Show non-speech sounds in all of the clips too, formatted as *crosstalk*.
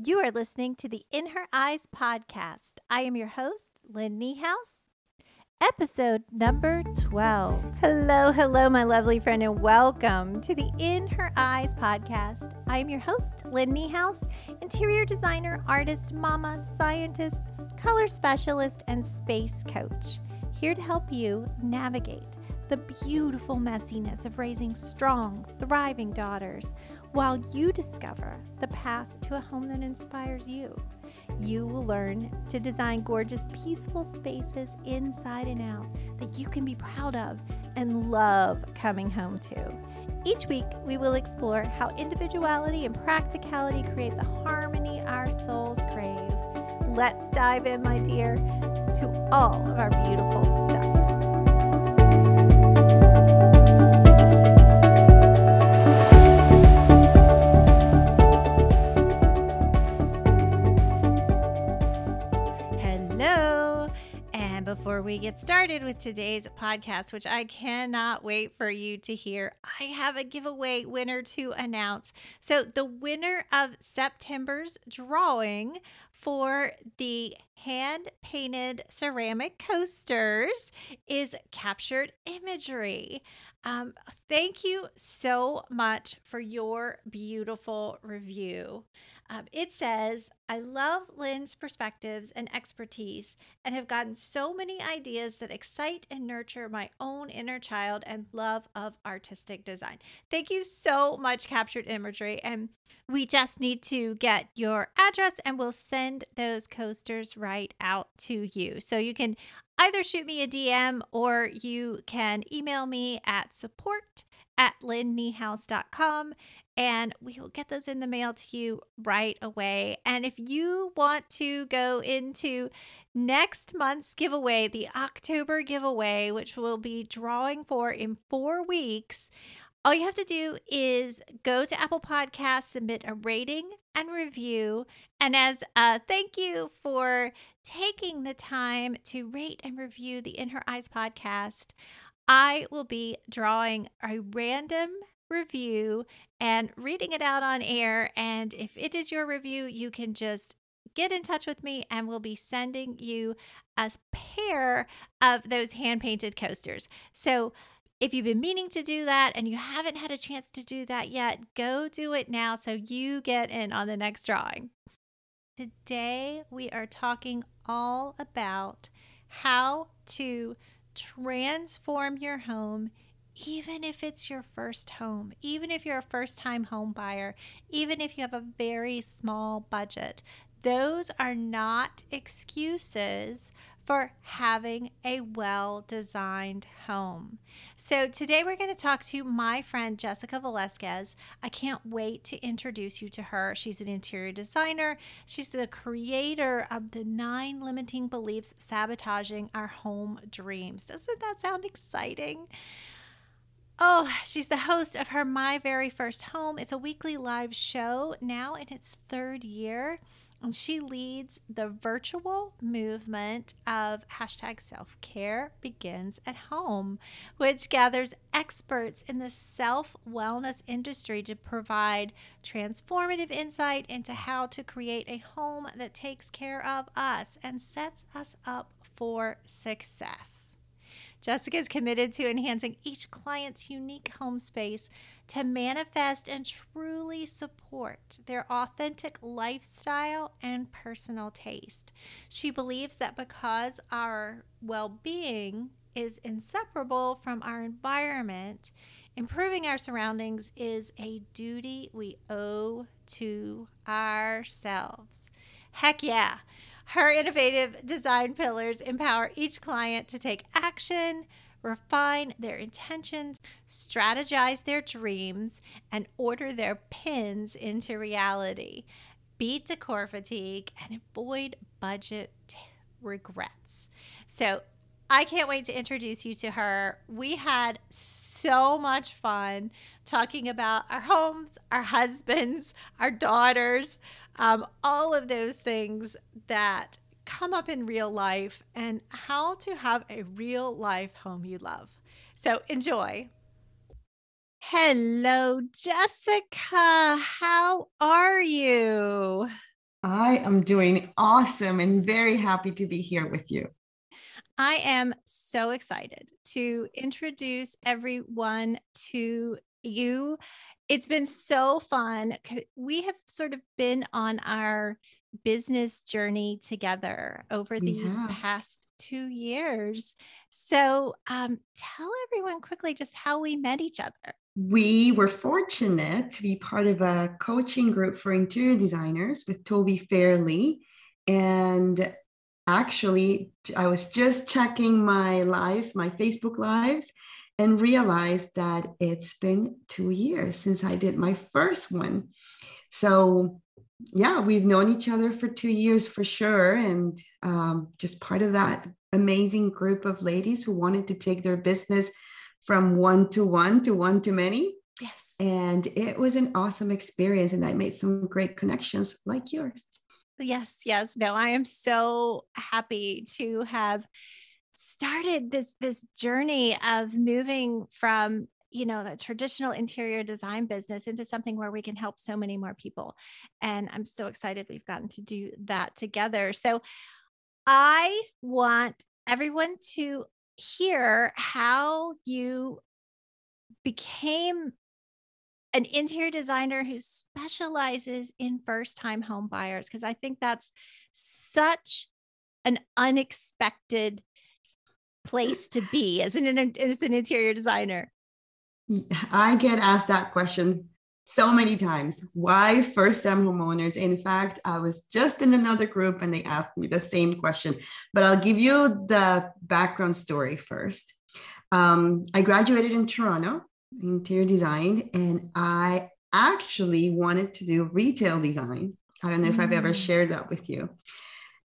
You are listening to the In Her Eyes podcast. I am your host, Lynn Niehaus. Episode number 12. Hello, hello, my lovely friend, and welcome to the In Her Eyes podcast. I am your host, Lynn Niehaus, interior designer, artist, mama, scientist, color specialist, and space coach. Here to help you navigate the beautiful messiness of raising strong, thriving daughters while you discover the path to a home that inspires you. You will learn to design gorgeous, peaceful spaces inside and out that you can be proud of and love coming home to. Each week, we will explore how individuality and practicality create the harmony our souls crave. Let's dive in, my dear, to all of our beautiful before we get started with today's podcast, which I cannot wait for you to hear, I have a giveaway winner to announce. So, the winner of September's drawing for the hand painted ceramic coasters is Captured Imagery. Um, thank you so much for your beautiful review. Um, it says, I love Lynn's perspectives and expertise and have gotten so many ideas that excite and nurture my own inner child and love of artistic design. Thank you so much, Captured Imagery. And we just need to get your address and we'll send those coasters right out to you. So you can either shoot me a DM or you can email me at support at lynnniehaus.com and we will get those in the mail to you right away. And if you want to go into next month's giveaway, the October giveaway, which we'll be drawing for in four weeks, all you have to do is go to Apple Podcasts, submit a rating and review. And as a thank you for taking the time to rate and review the In Her Eyes podcast, I will be drawing a random review and reading it out on air. And if it is your review, you can just get in touch with me and we'll be sending you a pair of those hand painted coasters. So if you've been meaning to do that and you haven't had a chance to do that yet, go do it now so you get in on the next drawing. Today, we are talking all about how to transform your home even if it's your first home, even if you're a first time home buyer, even if you have a very small budget, those are not excuses for having a well designed home. So, today we're going to talk to my friend Jessica Velasquez. I can't wait to introduce you to her. She's an interior designer, she's the creator of the nine limiting beliefs sabotaging our home dreams. Doesn't that sound exciting? Oh, she's the host of her My Very First Home. It's a weekly live show now in its third year. And she leads the virtual movement of hashtag self care begins at home, which gathers experts in the self wellness industry to provide transformative insight into how to create a home that takes care of us and sets us up for success. Jessica is committed to enhancing each client's unique home space to manifest and truly support their authentic lifestyle and personal taste. She believes that because our well being is inseparable from our environment, improving our surroundings is a duty we owe to ourselves. Heck yeah! Her innovative design pillars empower each client to take action, refine their intentions, strategize their dreams, and order their pins into reality. Beat decor fatigue and avoid budget regrets. So, I can't wait to introduce you to her. We had so much fun talking about our homes, our husbands, our daughters, um, all of those things that come up in real life and how to have a real life home you love. So enjoy. Hello, Jessica. How are you? I am doing awesome and very happy to be here with you. I am so excited to introduce everyone to you. It's been so fun. We have sort of been on our business journey together over these past two years. So, um, tell everyone quickly just how we met each other. We were fortunate to be part of a coaching group for interior designers with Toby Fairley. And actually, I was just checking my lives, my Facebook lives, and realized that it's been two years since I did my first one. So, yeah, we've known each other for two years for sure. And um, just part of that amazing group of ladies who wanted to take their business from one to one to one to many. Yes. And it was an awesome experience. And I made some great connections like yours. Yes, yes. No, I am so happy to have started this this journey of moving from you know the traditional interior design business into something where we can help so many more people and i'm so excited we've gotten to do that together so i want everyone to hear how you became an interior designer who specializes in first time home buyers because i think that's such an unexpected place to be as an, as an interior designer? I get asked that question so many times. Why first time homeowners? In fact, I was just in another group and they asked me the same question, but I'll give you the background story first. Um, I graduated in Toronto, interior design, and I actually wanted to do retail design. I don't know if I've ever mm. shared that with you.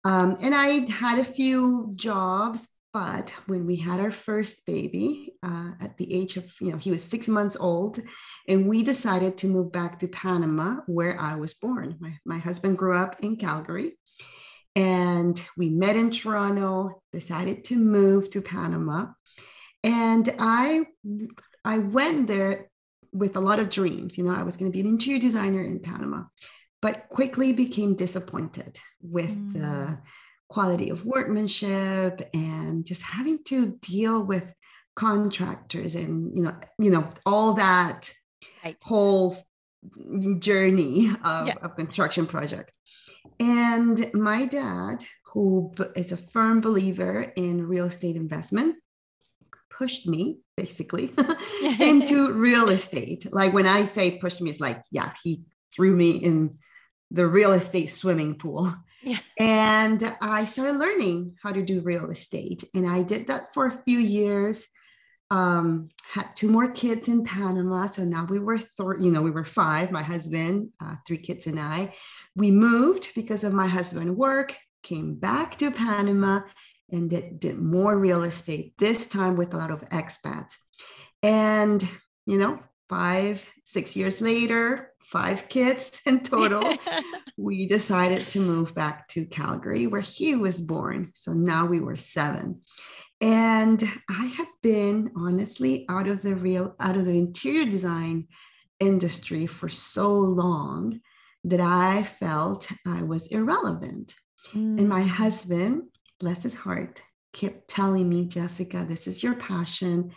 Um, and I had a few jobs, but when we had our first baby uh, at the age of, you know, he was six months old, and we decided to move back to Panama, where I was born. My, my husband grew up in Calgary, and we met in Toronto, decided to move to Panama. And I, I went there with a lot of dreams. You know, I was going to be an interior designer in Panama, but quickly became disappointed with mm. the quality of workmanship and just having to deal with contractors and you know you know all that right. whole journey of yeah. a construction project and my dad who is a firm believer in real estate investment pushed me basically *laughs* into *laughs* real estate like when i say pushed me it's like yeah he threw me in the real estate swimming pool yeah. And I started learning how to do real estate. And I did that for a few years. Um, had two more kids in Panama. So now we were, th- you know, we were five, my husband, uh, three kids and I. We moved because of my husband work, came back to Panama and did, did more real estate, this time with a lot of expats. And, you know, five, six years later, five kids *laughs* in total, *laughs* we decided to move back to Calgary, where he was born. So now we were seven. And I had been honestly out of the real, out of the interior design industry for so long that I felt I was irrelevant. Mm. And my mm. husband, bless his heart, kept telling me, Jessica, this is your passion.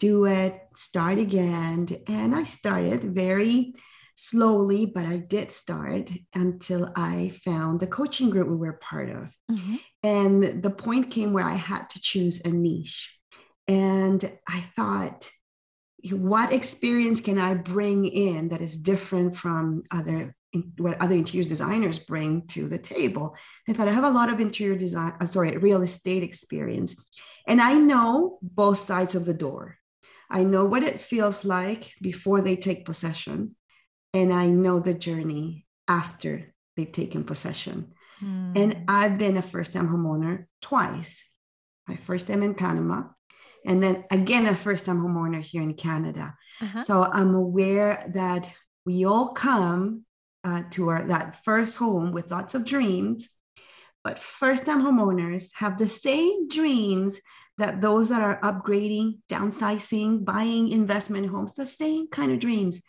Do it, start again. And I started very slowly, but I did start until I found the coaching group we were part of. Mm-hmm. And the point came where I had to choose a niche. And I thought, what experience can I bring in that is different from other what other interior designers bring to the table? I thought I have a lot of interior design, uh, sorry, real estate experience, and I know both sides of the door. I know what it feels like before they take possession and I know the journey after they've taken possession. Mm. And I've been a first time homeowner twice. My first time in Panama, and then again, a first time homeowner here in Canada. Uh-huh. So I'm aware that we all come uh, to our that first home with lots of dreams, but first time homeowners have the same dreams that those that are upgrading, downsizing, buying investment homes, the same kind of dreams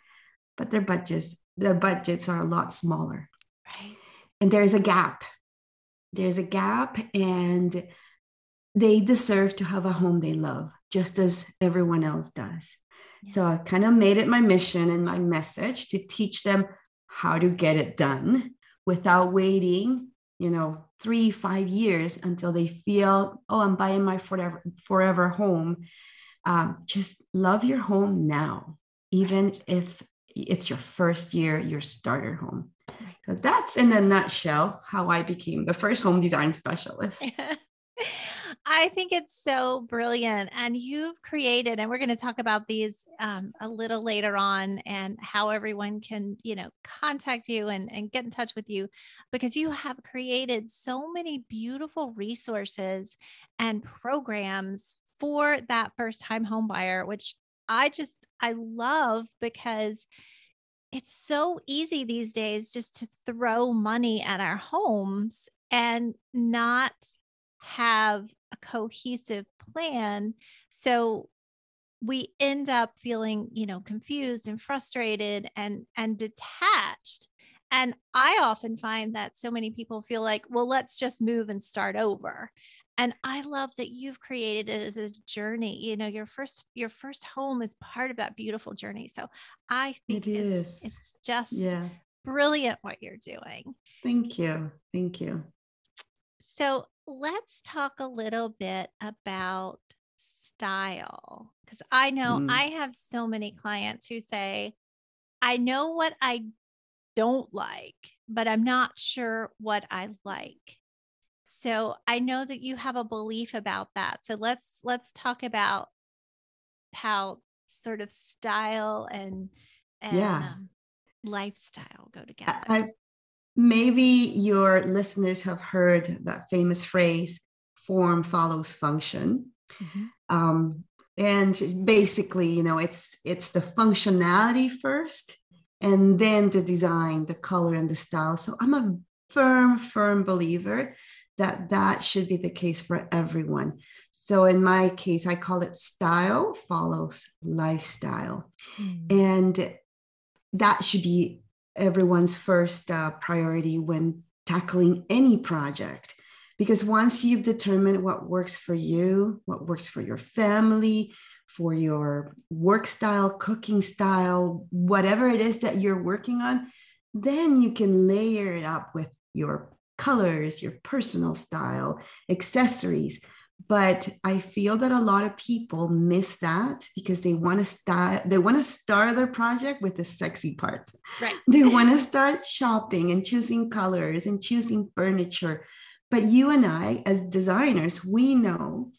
but their budgets their budgets are a lot smaller. Right. and there's a gap there's a gap and they deserve to have a home they love just as everyone else does yeah. so i kind of made it my mission and my message to teach them how to get it done without waiting you know three five years until they feel oh i'm buying my forever forever home um, just love your home now even if it's your first year your starter home so that's in a nutshell how I became the first home design specialist. *laughs* I think it's so brilliant. And you've created, and we're going to talk about these um, a little later on and how everyone can, you know, contact you and, and get in touch with you because you have created so many beautiful resources and programs for that first time home buyer, which I just, I love because it's so easy these days just to throw money at our homes and not have a cohesive plan. So we end up feeling, you know, confused and frustrated and and detached. And I often find that so many people feel like, well, let's just move and start over and i love that you've created it as a journey you know your first your first home is part of that beautiful journey. So i think it it's, is. it's just yeah. brilliant what you're doing. Thank you. Thank you. So let's talk a little bit about style because i know mm. i have so many clients who say i know what i don't like but i'm not sure what i like so I know that you have a belief about that. So let's let's talk about how sort of style and and yeah. um, lifestyle go together. I, maybe your listeners have heard that famous phrase form follows function. Mm-hmm. Um, and basically, you know, it's it's the functionality first and then the design, the color and the style. So I'm a firm, firm believer that that should be the case for everyone. So in my case, I call it style follows lifestyle. Mm. And that should be everyone's first uh, priority when tackling any project. Because once you've determined what works for you, what works for your family, for your work style, cooking style, whatever it is that you're working on, then you can layer it up with your colors, your personal style, accessories. But I feel that a lot of people miss that because they want to start they want to start their project with the sexy part. Right. *laughs* They want to start shopping and choosing colors and choosing furniture. But you and I, as designers, we know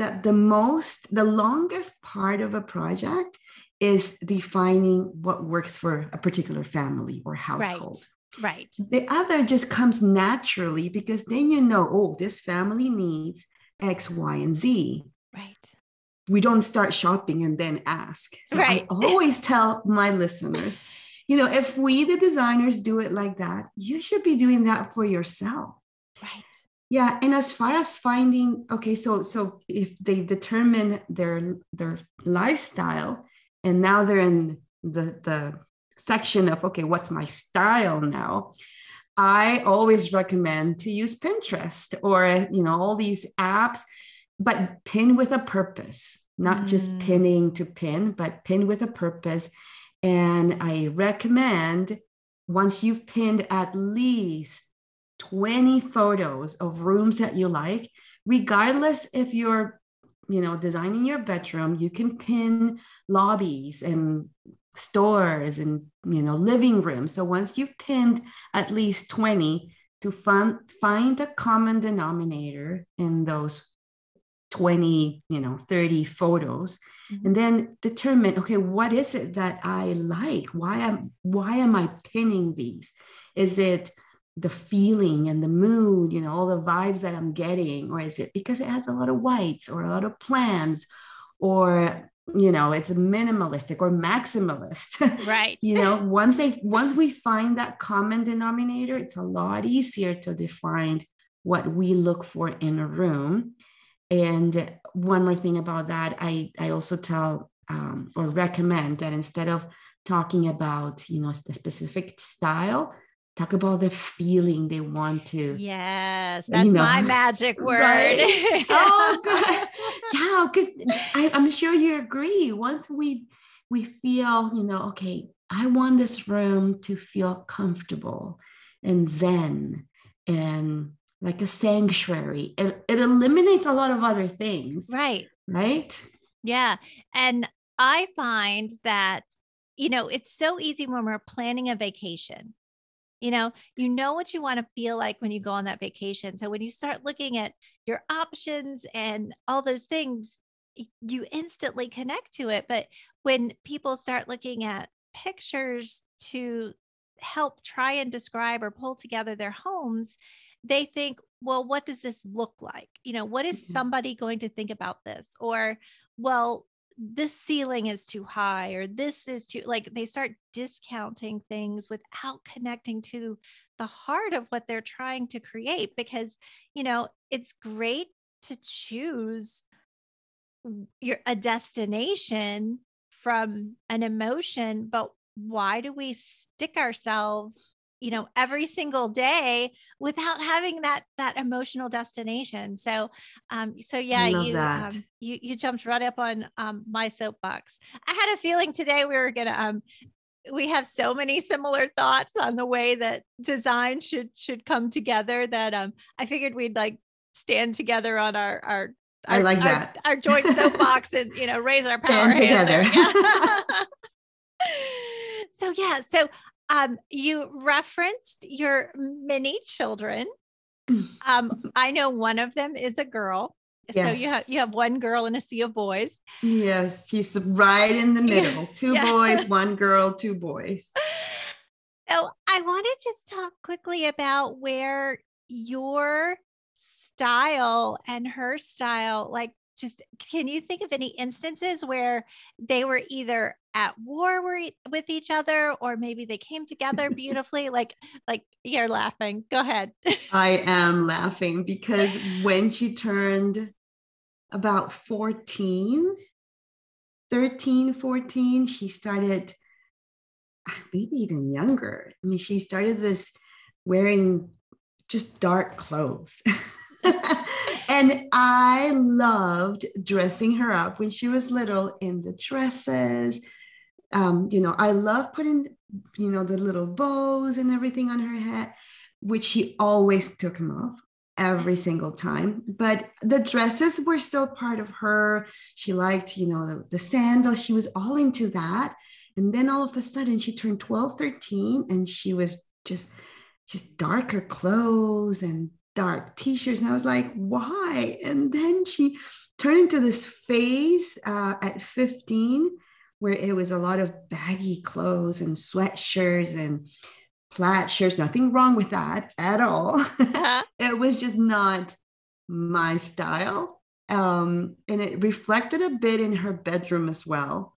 that the most, the longest part of a project is defining what works for a particular family or household. Right. Right. The other just comes naturally because then you know, oh, this family needs X, Y, and Z. Right. We don't start shopping and then ask. So right. I *laughs* always tell my listeners, you know, if we, the designers, do it like that, you should be doing that for yourself. Right. Yeah. And as far as finding, okay, so so if they determine their their lifestyle and now they're in the the section of okay what's my style now i always recommend to use pinterest or you know all these apps but pin with a purpose not mm. just pinning to pin but pin with a purpose and i recommend once you've pinned at least 20 photos of rooms that you like regardless if you're you know designing your bedroom you can pin lobbies and stores and you know living rooms. So once you've pinned at least 20 to find find a common denominator in those 20 you know 30 photos mm-hmm. and then determine okay what is it that i like? Why am why am i pinning these? Is it the feeling and the mood you know all the vibes that i'm getting? Or is it because it has a lot of whites or a lot of plants or you know it's minimalistic or maximalist. *laughs* Right. You know *laughs* once they once we find that common denominator it's a lot easier to define what we look for in a room. And one more thing about that i i also tell um, or recommend that instead of talking about you know the specific style talk about the feeling they want to. Yes, that's you know, my magic word. *laughs* Right? oh, god. *laughs* Yeah, because I'm sure you agree. Once we we feel, you know, okay, I want this room to feel comfortable and zen and like a sanctuary. It, it eliminates a lot of other things. Right. Right. Yeah. And I find that, you know, it's so easy when we're planning a vacation. You know, you know what you want to feel like when you go on that vacation. So when you start looking at your options and all those things, you instantly connect to it. But when people start looking at pictures to help try and describe or pull together their homes, they think, well, what does this look like? You know, what is mm-hmm. somebody going to think about this? Or, well, this ceiling is too high, or this is too, like, they start discounting things without connecting to the heart of what they're trying to create. Because, you know, it's great to choose your a destination from an emotion, but why do we stick ourselves you know every single day without having that that emotional destination so um so yeah you um, you you jumped right up on um my soapbox i had a feeling today we were gonna um we have so many similar thoughts on the way that design should should come together that um i figured we'd like stand together on our our I like that. Our, our joint *laughs* soapbox and you know raise our power Stand together. Yeah. *laughs* *laughs* so yeah, so um, you referenced your many children. *laughs* Um, I know one of them is a girl. Yes. So you have you have one girl and a sea of boys. Yes, he's right in the middle. Two yeah. boys, *laughs* one girl, two boys. So I want to just talk quickly about where your style and her style like just can you think of any instances where they were either at war with each other or maybe they came together *laughs* beautifully? Like like you're laughing. Go ahead. I *laughs* am laughing because when she turned about 14 13 14 she started ah, maybe even younger. I mean she started this wearing just dark clothes *laughs* and I loved dressing her up when she was little in the dresses. Um, you know, I love putting, you know, the little bows and everything on her head, which she always took them off every single time. But the dresses were still part of her. She liked, you know, the, the sandals. She was all into that. And then all of a sudden she turned 12, 13, and she was just just darker clothes and dark t-shirts. And i was like why? And then she turned into this phase uh, at 15 where it was a lot of baggy clothes and sweatshirts and plaid shirts. Nothing wrong with that at all. Uh-huh. *laughs* it was just not my style. Um, and it reflected a bit in her bedroom as well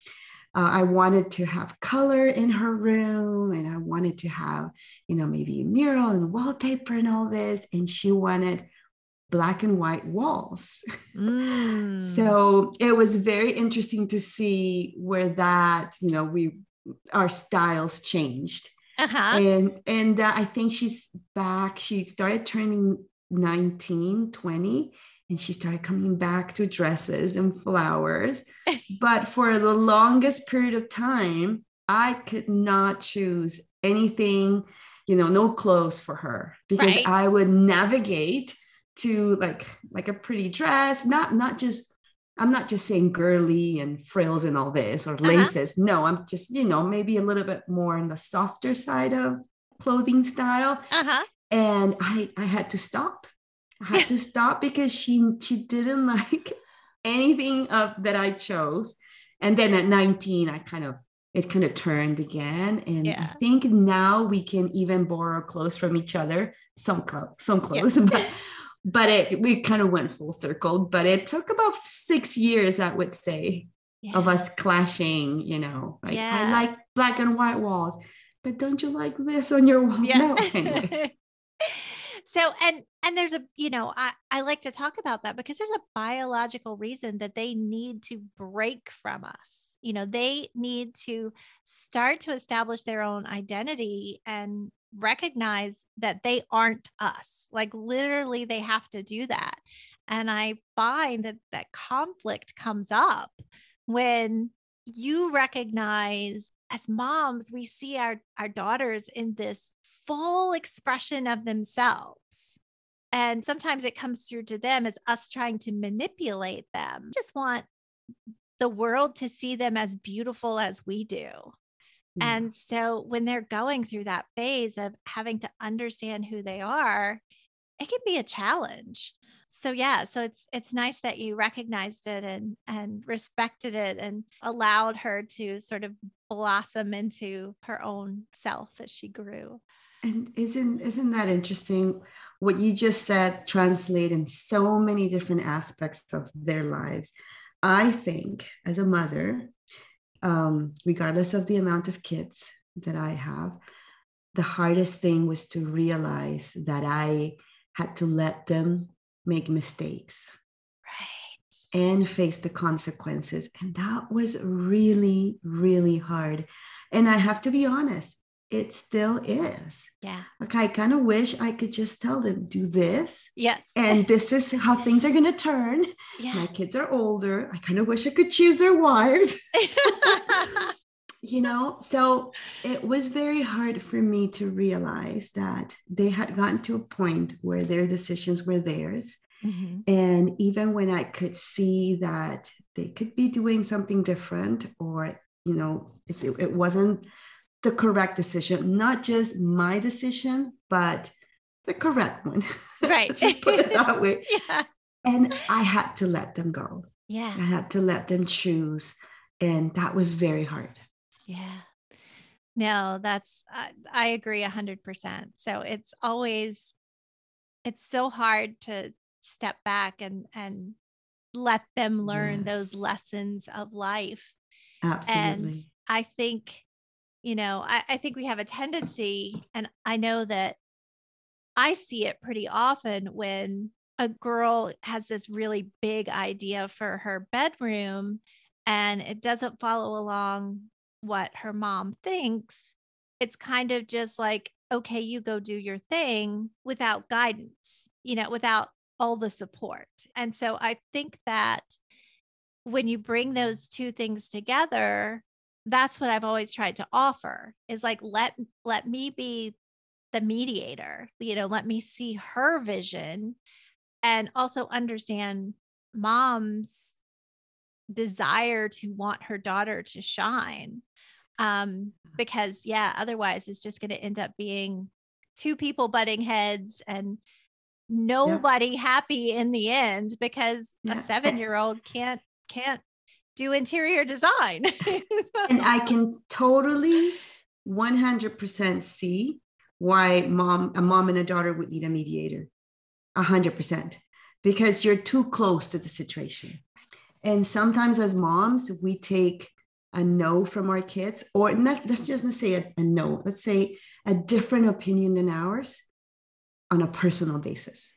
uh, I wanted to have color in her room and I wanted to have, you know, maybe a mural and wallpaper and all this. And she wanted black and white walls. *laughs* Mm. so it was very interesting to see where that, you know, we, our styles changed. Uh-huh. And, and uh, I think she's back. She started turning 19, 20 and she started coming back to dresses and flowers. *laughs* but for the longest period of time, I could not choose anything, you know, no clothes for her because right. I would navigate to like like a pretty dress, not not just I'm not just saying girly and frills and all this or uh-huh. laces. Uh-huh. No, I'm just, you know, maybe a little bit more on the softer side of clothing style. Uh-huh. And I I had to stop I had to stop because she she didn't *laughs* like anything of that I chose. And then at 19, I kind of it kind of turned again. And yeah. I think now we can even borrow clothes from each other, some clothes, some clothes, *laughs* yeah. but but it we kind of went full circle. But it took about six years, I would say, yeah. of us clashing, you know, like I like black and white walls, but don't you like this on your wall? *laughs* No, anyways. so and and there's a you know I, I like to talk about that because there's a biological reason that they need to break from us you know they need to start to establish their own identity and recognize that they aren't us. Like literally, they have to do that. And I find that that conflict comes up when you recognize as moms, we see our, our daughters in this full expression of themselves. And sometimes it comes through to them as us trying to manipulate them. Just want the world to see them as beautiful as we do. Yeah. And so when they're going through that phase of having to understand who they are, it can be a challenge. So yeah, so it's it's nice that you recognized it and and respected it and allowed her to sort of blossom into her own self as she grew. And isn't isn't that interesting? What you just said translate in so many different aspects of their lives. I think as a mother, um, regardless of the amount of kids that I have, the hardest thing was to realize that I had to let them make mistakes. Right. And face the consequences. And that was really, really hard. And I have to be honest, it still is. Yeah. Like I kind of wish I could just tell them, do this. Yes. And this is how *laughs* things are going to turn. Yeah. My kids are older. I kind of wish I could choose their wives. *laughs* you know, so it was very hard for me to realize that they had gotten to a point where their decisions were theirs. Mm-hmm. And even when I could see that they could be doing something different or, you know, it, it wasn't the correct decision, not just my decision, but the correct one. Right. *laughs* put it that way. *laughs* yeah. And I had to let them go. Yeah. I had to let them choose. And that was very hard. Yeah. No, that's, I, I agree a hundred percent. So it's always, it's so hard to step back and, and let them learn yes. those lessons of life. Absolutely. And I think you know, I, I think we have a tendency, and I know that I see it pretty often when a girl has this really big idea for her bedroom and it doesn't follow along what her mom thinks. It's kind of just like, okay, you go do your thing without guidance, you know, without all the support. And so I think that when you bring those two things together, that's what I've always tried to offer is like let let me be the mediator you know let me see her vision and also understand mom's desire to want her daughter to shine um because yeah otherwise it's just going to end up being two people butting heads and nobody yeah. happy in the end because yeah. a 7 year old can't can't do interior design. *laughs* and I can totally 100% see why mom a mom and a daughter would need a mediator. 100% because you're too close to the situation. And sometimes as moms, we take a no from our kids, or not, let's just not say a, a no, let's say a different opinion than ours on a personal basis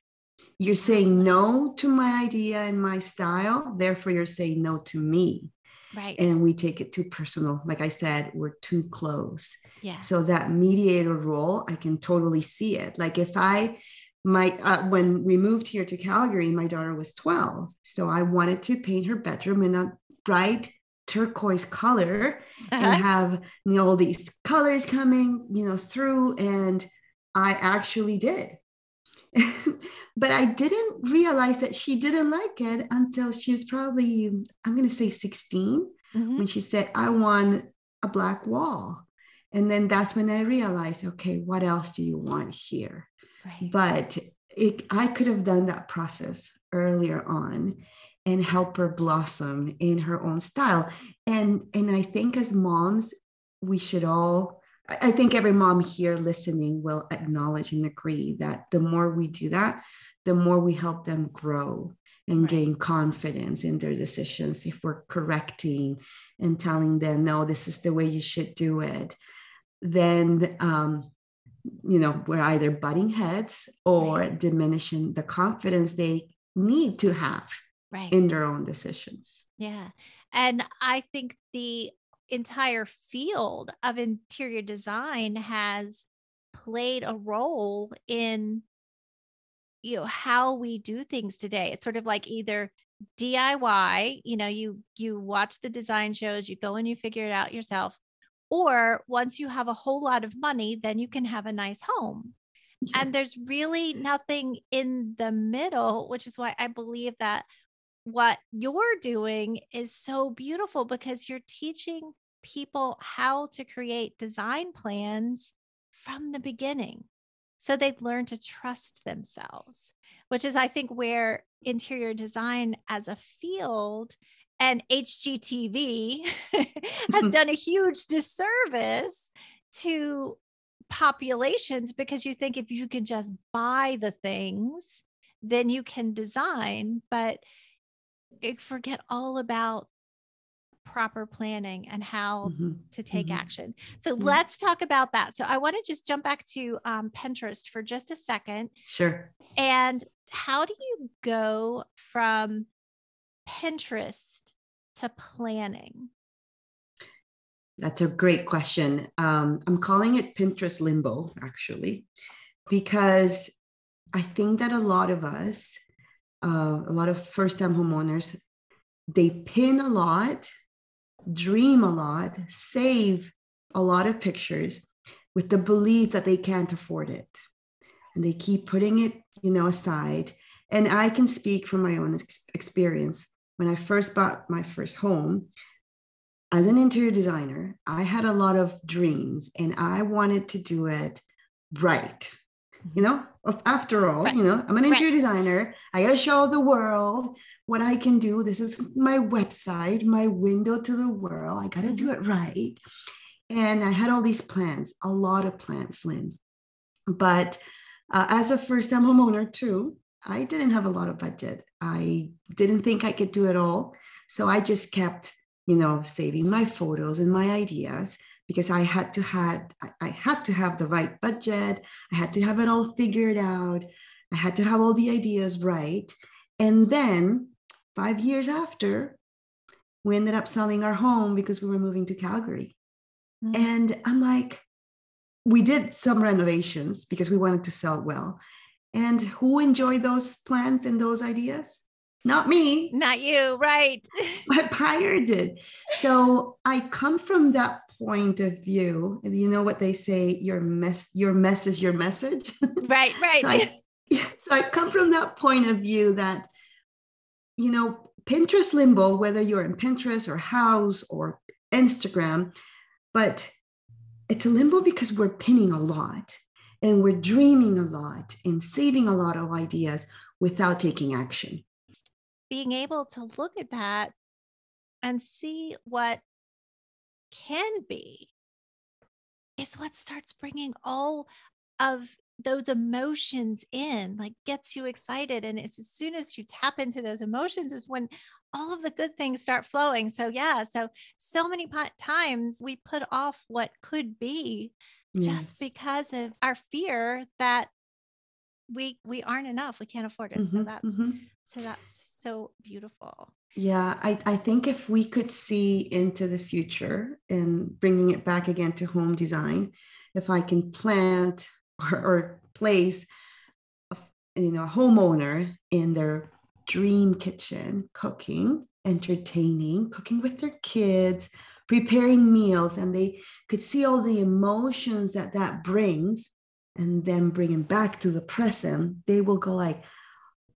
you're saying no to my idea and my style therefore you're saying no to me. Right. And we take it too personal. Like i said we're too close. Yeah. So that mediator role i can totally see it. Like if i my uh, when we moved here to calgary my daughter was 12 so i wanted to paint her bedroom in a bright turquoise color uh-huh. and have you know all these colors coming you know through. And i actually did *laughs* but I didn't realize that she didn't like it until she was probably, I'm going to say 16, mm-hmm. when she said, I want a black wall. And then that's when I realized, okay, what else do you want here? Right. But it, I could have done that process earlier on and help her blossom in her own style. And, and I think as moms, we should all I think every mom here listening will acknowledge and agree that the more we do that, the more we help them grow and right. gain confidence in their decisions. If we're correcting and telling them, no, this is the way you should do it, then, um, you know, we're either butting heads or right. diminishing the confidence they need to have right. in their own decisions. Yeah. And I think the entire field of interior design has played a role in you know how we do things today it's sort of like either diy you know you you watch the design shows you go and you figure it out yourself or once you have a whole lot of money then you can have a nice home yeah. and there's really nothing in the middle which is why i believe that what you're doing is so beautiful because you're teaching people how to create design plans from the beginning so they'd learn to trust themselves, which is, I think, where interior design as a field and HGTV *laughs* has *laughs* done a huge disservice to populations because you think if you can just buy the things, then you can design. But eh, forget all about proper planning and how mm-hmm. to take mm-hmm. action. So mm-hmm. let's talk about that. So I want to just jump back to um, Pinterest for just a second. Sure. And how do you go from Pinterest to planning? That's a great question. Um, I'm calling it Pinterest limbo, actually, because I think that a lot of us, uh, a lot of first time homeowners, they pin a lot dream a lot, save a lot of pictures with the belief that they can't afford it. And they keep putting it, you know, aside. And I can speak from my own ex- experience. When I first bought my first home, as an interior designer, I had a lot of dreams and I wanted to do it right you know after all right. you know i'm an interior right. designer. I gotta show the world what i can do. This is my website my window to the world. I gotta mm-hmm. do it right. And i had all these plans a lot of plans lynn. But uh, as a first time homeowner too i didn't have a lot of budget. I didn't think i could do it all. So i just kept you know saving my photos and my ideas because I had to had I had to have the right budget. I had to have it all figured out. I had to have all the ideas right. And then five years after, we ended up selling our home because we were moving to Calgary. Mm-hmm. And I'm like, we did some renovations because we wanted to sell well. And who enjoyed those plans and those ideas? Not me. Not you, right. *laughs* My buyer did. So I come from that point of view. You know what they say your mess your mess is your message. *laughs* Right right. So, I, *laughs* so I come from that point of view that you know pinterest limbo whether you're in pinterest or Houzz or instagram but it's a limbo because we're pinning a lot and we're dreaming a lot and saving a lot of ideas without taking action. Being able to look at that and see what can be is what starts bringing all of those emotions in like gets you excited and it's as soon as you tap into those emotions is when all of the good things start flowing so yeah so so many times we put off what could be yes. just because of our fear that we we aren't enough we can't afford it mm-hmm, so that's mm-hmm. so that's so beautiful yeah, I, I think if we could see into the future and bringing it back again to home design, if I can plant *laughs* or, or place, a, you know, a homeowner in their dream kitchen, cooking, entertaining, cooking with their kids, preparing meals, and they could see all the emotions that that brings, and then bring them back to the present, they will go like,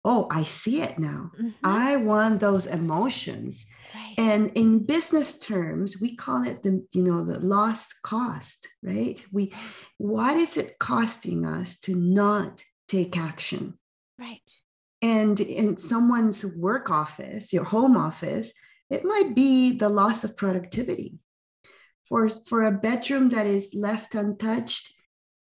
oh i see it now. Mm-hmm. i want those emotions. Right. and in business terms we call it the you know the lost cost right? We what is it costing us to not take action? Right. And in someone's work office your home office it might be the loss of productivity. For for a bedroom that is left untouched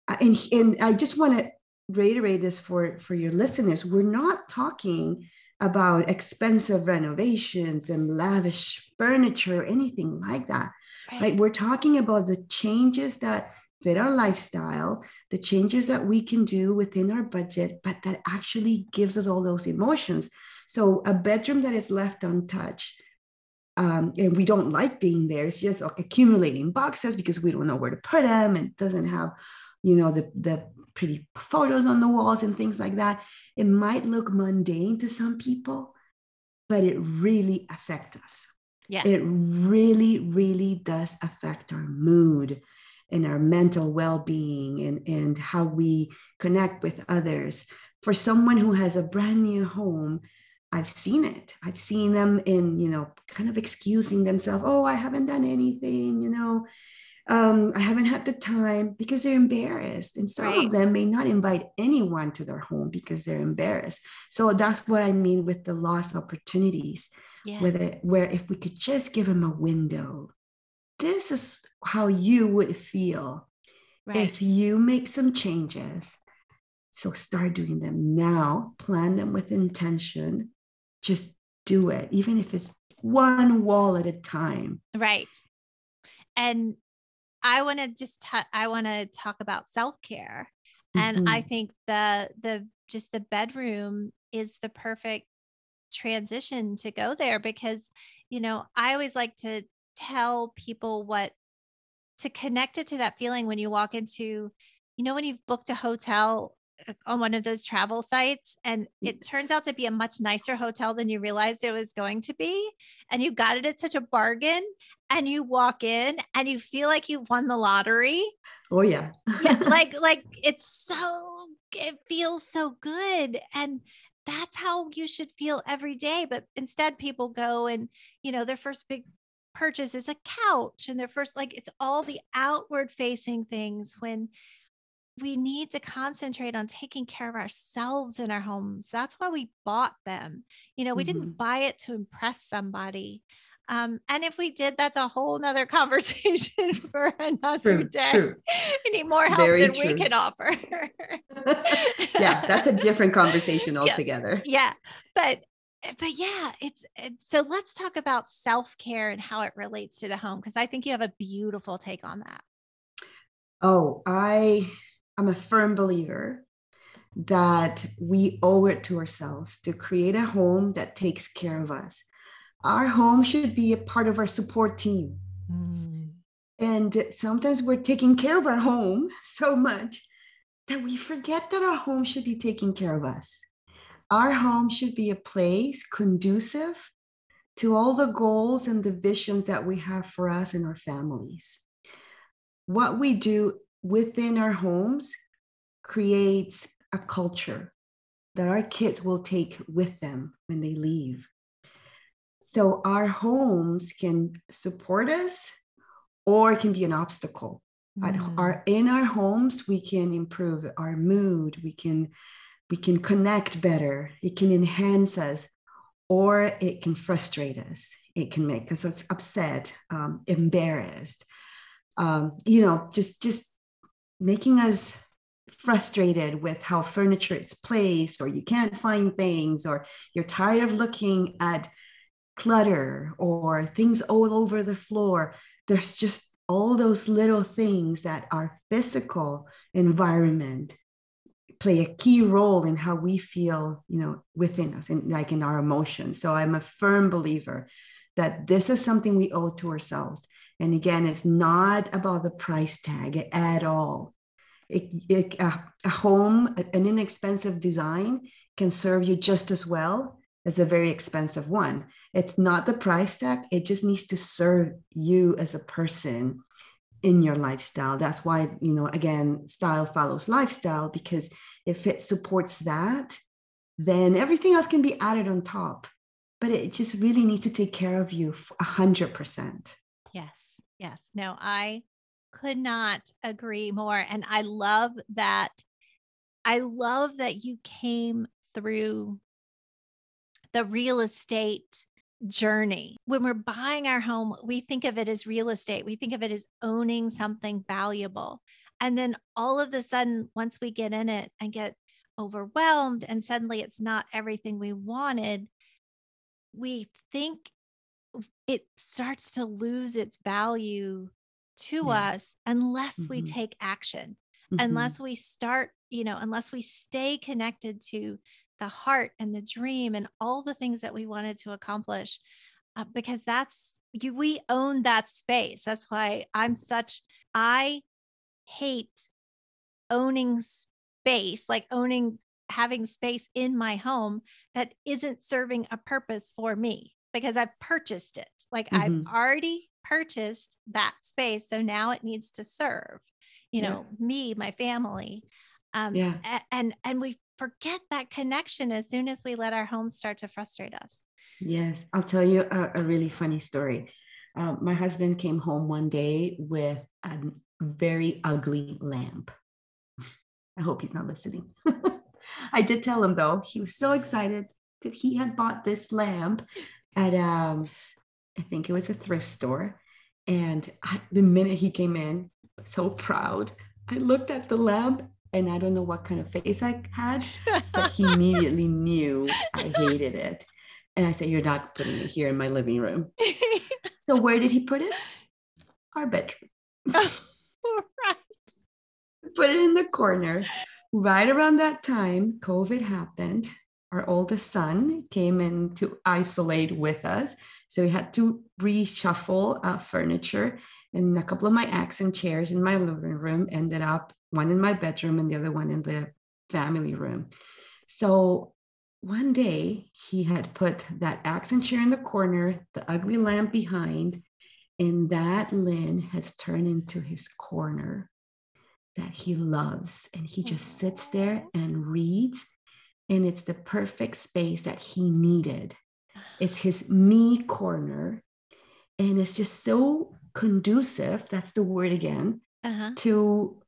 uh, and, and i just want to reiterate this for for your listeners. We're not talking about expensive renovations and lavish furniture or anything like that. Right. right we're talking about the changes that fit our lifestyle the changes that we can do within our budget but that actually gives us all those emotions. So a bedroom that is left untouched um, and we don't like being there it's just like accumulating boxes because we don't know where to put them and doesn't have you know the the pretty photos on the walls and things like that it might look mundane to some people but it really affects us yeah it really really does affect our mood and our mental well-being and and how we connect with others for someone who has a brand new home I've seen it. I've seen them in, you know, kind of excusing themselves. Oh, I haven't done anything, you know, um, I haven't had the time because they're embarrassed. And some right. of them may not invite anyone to their home because they're embarrassed. So that's what I mean with the lost opportunities. Yes. Whether where if we could just give them a window, this is how you would feel right. if you make some changes. So start doing them now, plan them with intention, just do it, even if it's one wall at a time. Right. And I want to just t- I want to talk about self-care. Mm-hmm. And I mm-hmm. think the the just the bedroom is the perfect transition to go there because you know, I always like to tell people what to connect it to that feeling when you walk into you know when you've booked a hotel on one of those travel sites and it turns out to be a much nicer hotel than you realized it was going to be and you got it at such a bargain and you walk in and you feel like you won the lottery oh yeah yeah *laughs* like like it's so it feels so good and that's how you should feel every day but instead people go and you know their first big purchase is a couch and their first like it's all the outward facing things when we need to concentrate on taking care of ourselves in our homes. That's why we bought them. You know, we mm-hmm. didn't buy it to impress somebody. Um, and if we did, that's a whole nother *laughs* conversation for another true, day. True. We need more help Very than true. we can offer. *laughs* yeah, that's a different conversation *laughs* altogether. Yeah. yeah. But but yeah, it's, it's so let's talk about self-care and how it relates to the home because I think you have a beautiful take on that. Oh, I I'm a firm believer that we owe it to ourselves to create a home that takes care of us. Our home should be a part of our support team. Mm. And sometimes we're taking care of our home *laughs* so much that we forget that our home should be taking care of us. Our home should be a place conducive to all the goals and the visions that we have for us and our families. What we do within our homes creates a culture that our kids will take with them when they leave. So our homes can support us or it can be an obstacle. Mm. Our, in our homes, we can improve our mood, we can we can connect better, it can enhance us, or it can frustrate us. It can make us upset, um, embarrassed. Um, you know, just just making us frustrated with how furniture is placed or you can't find things or you're tired of looking at clutter or things all over the floor. There's just all those little things that our physical environment play a key role in how we feel you know within us and like in our emotions. So i'm a firm believer that this is something we owe to ourselves. And again it's not about the price tag at all. It, it, a, a home, an inexpensive design can serve you just as well as a very expensive one. It's not the price tag, it just needs to serve you as a person in your lifestyle. That's why, you know, again, style follows lifestyle because if it supports that, then everything else can be added on top. But it just really needs to take care of you a hundred percent. Yes. Yes. No, I could not agree more. And I love that. I love that you came through the real estate journey. When we're buying our home, we think of it as real estate, we think of it as owning something valuable. And then all of a sudden, once we get in it and get overwhelmed, and suddenly it's not everything we wanted, we think it starts to lose its value to yeah. us unless mm-hmm. we take action, mm-hmm. unless we start, you know, unless we stay connected to the heart and the dream and all the things that we wanted to accomplish. Uh, because that's you, we own that space. That's why I'm such, I hate owning space, like owning having space in my home that isn't serving a purpose for me because I've purchased it. Like Mhm. I've already purchased that space. So now it needs to serve, you Yeah. know, me, my family. Um, Yeah. a- and and we forget that connection as soon as we let our home start to frustrate us. Yes, I'll tell you a, a really funny story. Um, my husband came home one day with a very ugly lamp. *laughs* I hope he's not listening. *laughs* I did tell him though, he was so excited that he had bought this lamp at um, I think it was a thrift store. And I, the minute he came in, so proud, I looked at the lamp and I don't know what kind of face I had, but he *laughs* immediately knew I hated it. And I said, You're not putting it here in my living room. So where did he put it? Our bedroom. *laughs* right. Put it in the corner. Right around that time, COVID happened. Our oldest son came in to isolate with us. So we had to reshuffle uh, furniture. And a couple of my accent chairs in my living room ended up one in my bedroom and the other one in the family room. So one day he had put that accent chair in the corner, the ugly lamp behind, and that Lynn has turned into his corner that he loves. And he just sits there and reads. And it's the perfect space that he needed. It's his me corner. And it's just so conducive, that's the word again, Uh-huh. to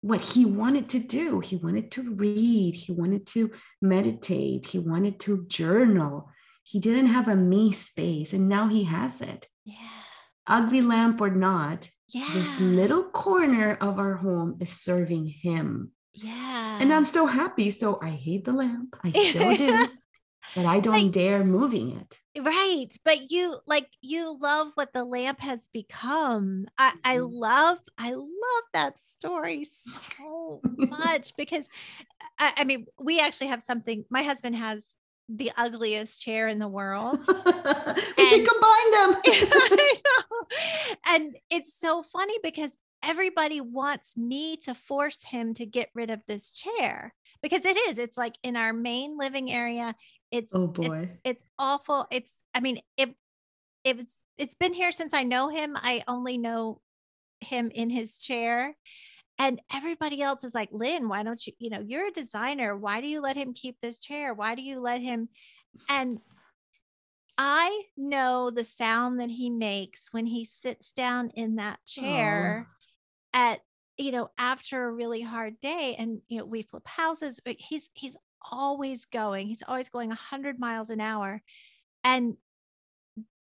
what he wanted to do. He wanted to read, he wanted to meditate, he wanted to journal. He didn't have a me space, and now he has it. Yeah. Ugly lamp or not, Yeah. this little corner of our home is serving him. Yeah. And I'm so happy. So I hate the lamp. I *laughs* still do, but I don't Like- dare moving it. Right. But you like you love what the lamp has become. I, I Mhm. love, I love that story so much *laughs* because I, I mean, we actually have something. My husband has the ugliest chair in the world. *laughs* we should combine them. *laughs* I know. And it's so funny because everybody wants me to force him to get rid of this chair because it is. It's like in our main living area. It's Oh, boy. it's awful. It's I mean it it was it's been here since I know him. I only know him in his chair. And everybody else is like, Lynn, why don't you, you know, you're a designer. Why do you let him keep this chair? Why do you let him? And I know the sound that he makes when he sits down in that oh. chair at, you know, after a really hard day. And, you know, we flip houses, but he's, he's always going, he's always going 100 miles an hour. And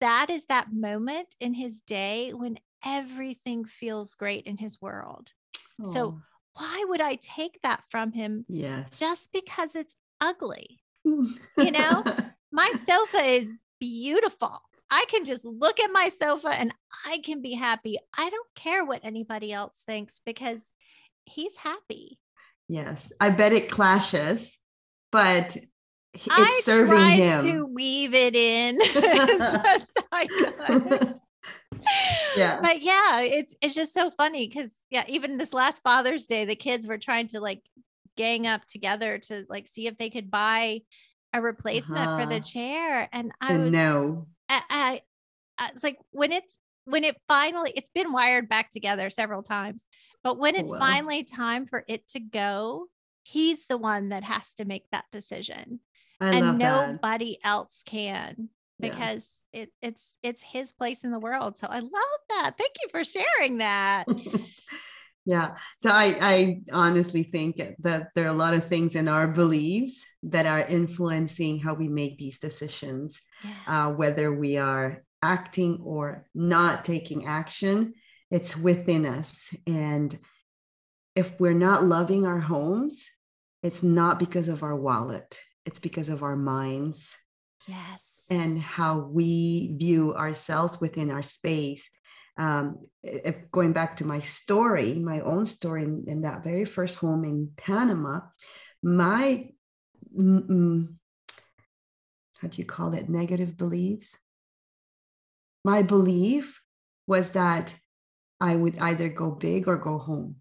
that is that moment in his day when everything feels great in his world. So, Why would I take that from him yes. just because it's ugly? you know? *laughs* My sofa is beautiful. I can just look at my sofa and I can be happy. I don't care what anybody else thinks because he's happy. yes. I bet it clashes, but it's I serving tried him. to weave it in *laughs* as *laughs* best I could. *laughs* Yeah. But yeah, it's it's just so funny because yeah, even this last Father's Day, the kids were trying to like gang up together to like see if they could buy a replacement for Uh-huh. the chair. And I And was no. I, I, I it's like when it's when it finally it's been wired back together several times, but when Oh, it's finally time for it to go, he's the one that has to make that decision, I and love that. nobody else can Yeah. because it it's it's his place in the world. So I love that. Thank you for sharing that. *laughs* yeah so I, I honestly think that there are a lot of things in our beliefs that are influencing how we make these decisions Yeah. uh, whether we are acting or not taking action it's within us and if we're not loving our homes it's not because of our wallet it's because of our minds yes. and how we view ourselves within our space. Um, if going back to my story, my own story in, in that very first home in Panama, my how do you call it negative beliefs? My belief was that I would either go big or go home.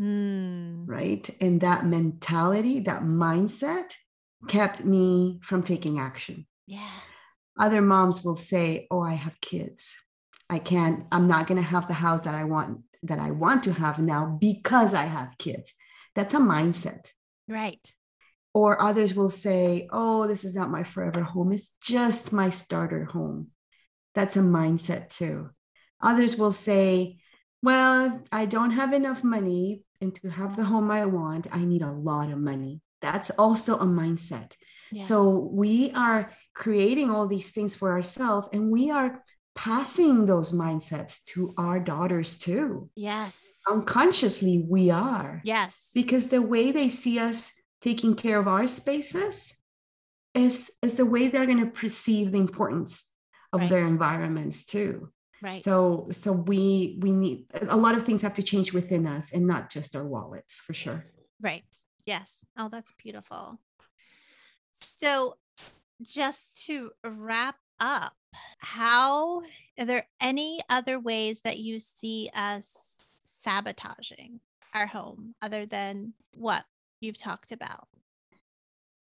Mm. right? And that mentality, that mindset kept me from taking action. Yeah. Other moms will say, "Oh, I have kids. I can't I'm not going to have the house that I want that I want to have now because I have kids." That's a mindset. Right. Or others will say, "Oh, this is not my forever home. It's just my starter home." That's a mindset too. Others will say, well, I don't have enough money, and to have the home I want, I need a lot of money. That's also a mindset. Yeah. So we are creating all these things for ourselves, and we are passing those mindsets to our daughters too. yes. Unconsciously, we are. Yes. Because the way they see us taking care of our spaces is, is the way they're going to perceive the importance of their environments too. Right. So so we we need a lot of things have to change within us and not just our wallets for sure. Right. Yes. Oh, that's beautiful. So, just to wrap up, how are there any other ways that you see us sabotaging our home other than what you've talked about?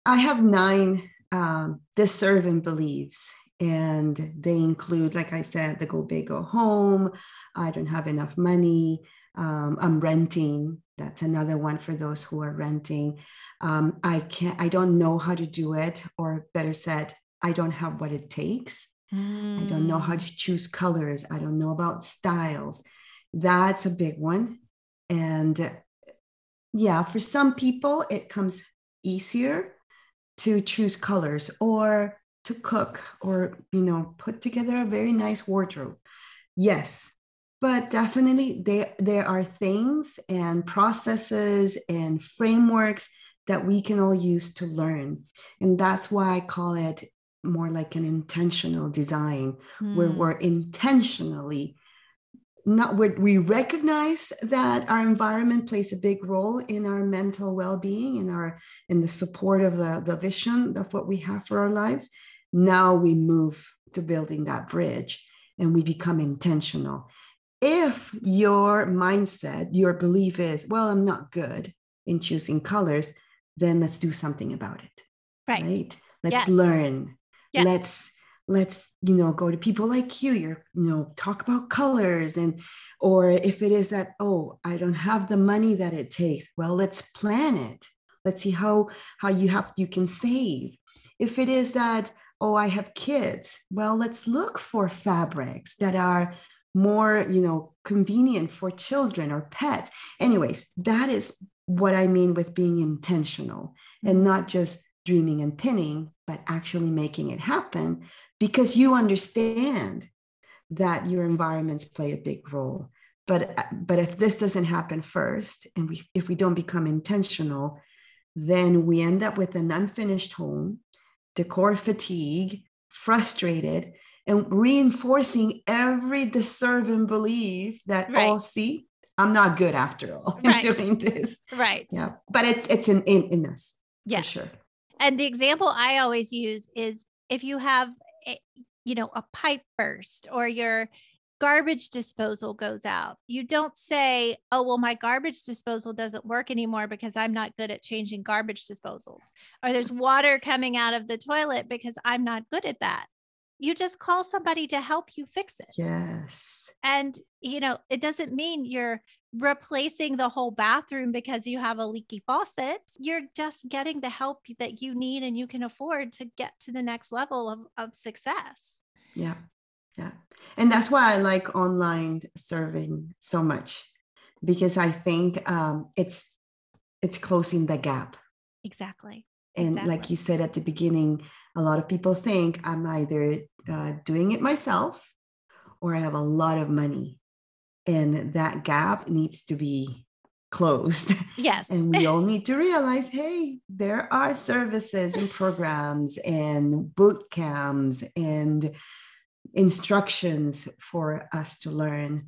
I have nine um, servant beliefs, and they include, like I said, the go big, go home. I don't have enough money. Um, I'm renting. That's another one for those who are renting. Um, I can't. I don't know how to do it, or better said, I don't have what it takes. I don't know how Mm, to choose colors. I don't know about styles. That's a big one. And yeah, for some people, it comes easier to choose colors or to cook or, you know, put together a very nice wardrobe. Yes. But definitely there, there are things and processes and frameworks that we can all use to learn. And that's why I call it more like an intentional design where mm, we're intentionally not where we recognize that our environment plays a big role in our mental well-being in our in the support of the, the vision of what we have for our lives now we move to building that bridge and we become intentional if your mindset your belief is well i'm not good in choosing colors then let's do something about it right. right let's Yes. learn Yes. let's let's you know go to people like you you're you know talk about colors and or if it is that oh i don't have the money that it takes well let's plan it let's see how how you have you can save if it is that oh i have kids. Well let's look for fabrics that are more you know convenient for children or pets. Anyways that is what i mean with being intentional and mm-hmm. not just dreaming and pinning, but actually making it happen because you understand that your environments play a big role. But, uh, but if this doesn't happen first, and we, if we don't become intentional, then we end up with an unfinished home, decor fatigue, frustrated, and reinforcing every deserving belief that, Right. oh, see, I'm not good after all *laughs* in Right. doing this. Right. Yeah. But it's it's in in, in us Yes. for sure. And the example I always use is if you have, a, you know, a pipe burst or your garbage disposal goes out, you don't say, oh, well, my garbage disposal doesn't work anymore because I'm not good at changing garbage disposals. Or there's *laughs* water coming out of the toilet because I'm not good at that. You just call somebody to help you fix it. Yes. And, you know, it doesn't mean you're replacing the whole bathroom because you have a leaky faucet. You're just getting the help that you need and you can afford to get to the next level of, of success. Yeah. Yeah. And that's why I like online serving so much because I think um, it's it's closing the gap. Exactly. And like you said at the beginning, a lot of people think I'm either uh, doing it myself or I have a lot of money. And that gap needs to be closed. Yes. And we all need *laughs* to realize hey, there are services and programs and boot camps and instructions for us to learn.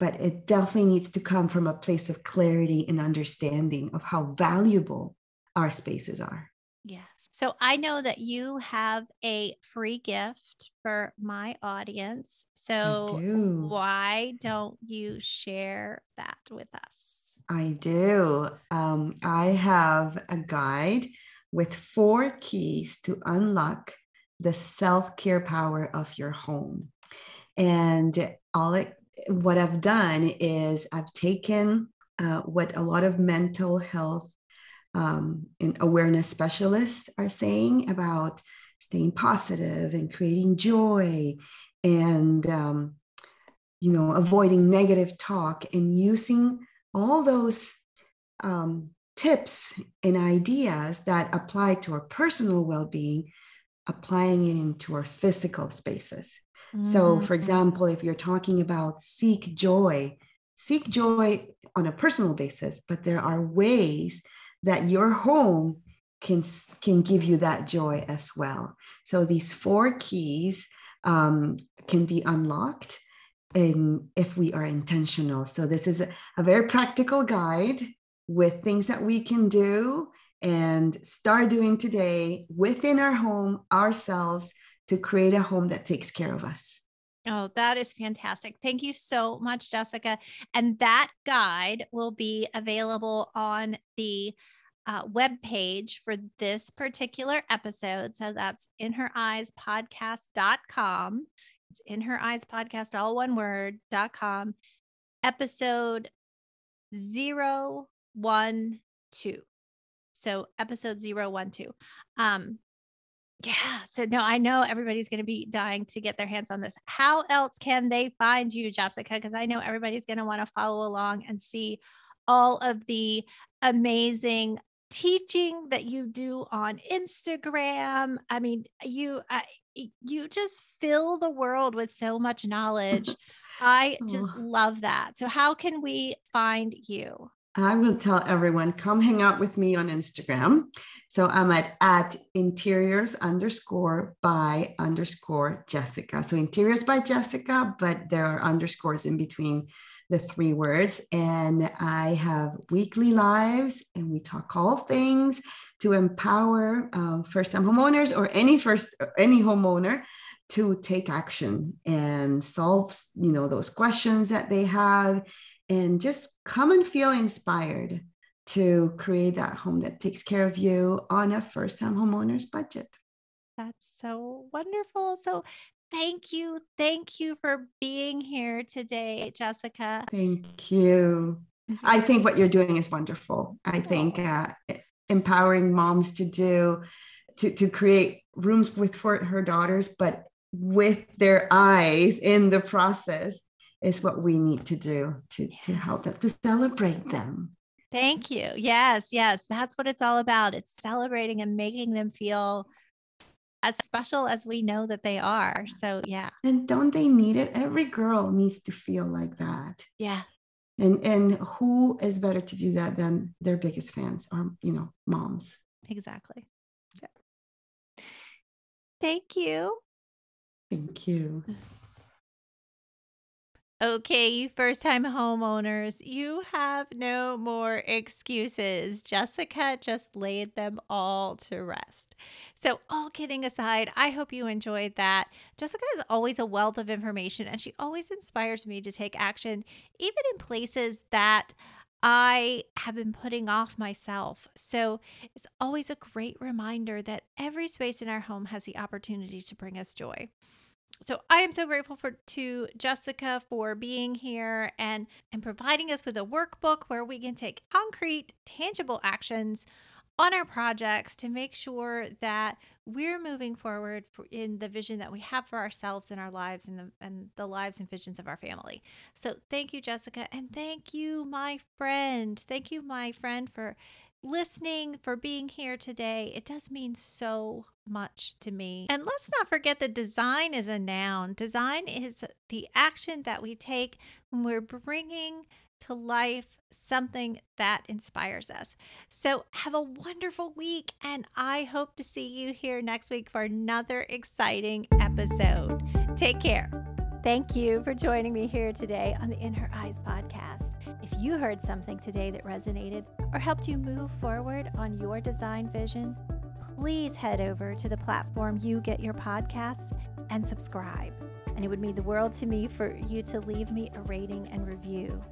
But it definitely needs to come from a place of clarity and understanding of how valuable our spaces are. Yes. So I know that you have a free gift for my audience. So do. why don't you share that with us? I do. Um, I have a guide with four keys to unlock the self care power of your home. And all it, what I've done is I've taken uh, what a lot of mental health um, and awareness specialists are saying about staying positive and creating joy and um, you know avoiding negative talk and using all those um, tips and ideas that apply to our personal well-being applying it into our physical spaces. Mm-hmm. so for example if you're talking about seek joy seek joy on a personal basis but there are ways that your home can can give you that joy as well. So these four keys um, can be unlocked in if we are intentional. So this is a, a very practical guide with things that we can do and start doing today within our home ourselves to create a home that takes care of us Oh, that is fantastic. Thank you so much, Jessica. And that guide will be available on the uh, web page for this particular episode. So that's in her eyes podcast.com. It's in her eyes podcast, all one word, dot com, episode zero one two. So episode zero one two. Um, yeah. So no, I know everybody's going to be dying to get their hands on this. How else can they find you, Jessica? Because I know everybody's going to want to follow along and see all of the amazing teaching that you do on Instagram. I mean, you I, you just fill the world with so much knowledge. *laughs* I just love that. So how can we find you? I will tell everyone come hang out with me on Instagram. So I'm at at interiors underscore by underscore Jessica. So interiors by Jessica, but there are underscores in between the three words. And I have weekly lives and we talk all things to empower um, first time homeowners or any first, any homeowner to take action and solve, you know, those questions that they have and just come and feel inspired to create that home that takes care of you on a first time homeowner's budget. That's so wonderful. So thank you. Thank you for being here today, Jessica. Thank you. I *laughs* think what you're doing is wonderful. I think uh, empowering moms to do, to, to create rooms with for her daughters, but with their eyes in the process is what we need to do to, yeah. to help them, to celebrate them. Thank you. Yes, yes. That's what it's all about. It's celebrating and making them feel as special as we know that they are. So yeah. And don't they need it? Every girl needs to feel like that. Yeah. And and who is better to do that than their biggest fans or you know, moms. Exactly. So. Thank you. Thank you. *laughs* Okay, you first time homeowners, you have no more excuses. Jessica just laid them all to rest. So, all kidding aside, I hope you enjoyed that. Jessica is always a wealth of information and she always inspires me to take action, even in places that I have been putting off myself. So, it's always a great reminder that every space in our home has the opportunity to bring us joy so I am so grateful for to Jessica for being here and and providing us with a workbook where we can take concrete, tangible actions on our projects to make sure that we're moving forward in the vision that we have for ourselves and our lives and the and the lives and visions of our family. So thank you Jessica and thank you my friend. Thank you my friend for listening, for being here today. It does mean so much to me. And let's not forget that design is a noun. Design is the action that we take when we're bringing to life something that inspires us. So, have a wonderful week, and I hope to see you here next week for another exciting episode. Take care. Thank you for joining me here today on the In Her Eyes podcast. If you heard something today that resonated or helped you move forward on your design vision, please head over to the platform you get your podcasts and subscribe. And it would mean the world to me for you to leave me a rating and review.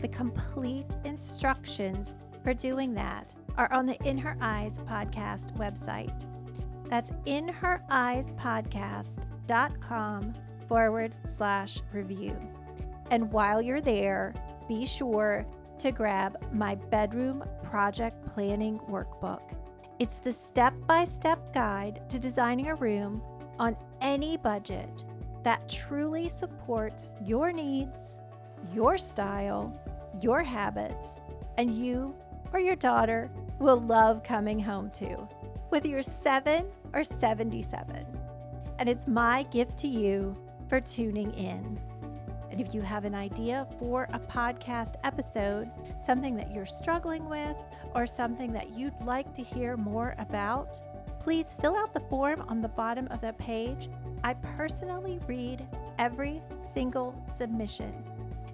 The complete instructions for doing that are on the In Her Eyes podcast website. That's inhereyespodcast.com forward slash review. And while you're there, be sure to grab my bedroom project planning workbook. It's the step by step guide to designing a room on any budget that truly supports your needs, your style, your habits, and you or your daughter will love coming home to, whether you're seven or 77. And it's my gift to you for tuning in. And if you have an idea for a podcast episode, something that you're struggling with, or something that you'd like to hear more about, please fill out the form on the bottom of the page. I personally read every single submission.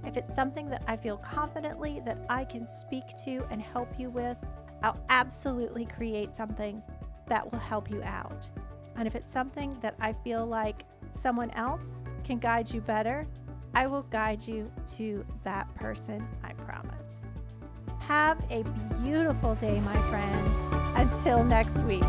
If it's something that I feel confidently that I can speak to and help you with, I'll absolutely create something that will help you out. And if it's something that I feel like someone else can guide you better, I will guide you to that person, I promise. Have a beautiful day, my friend. Until next week.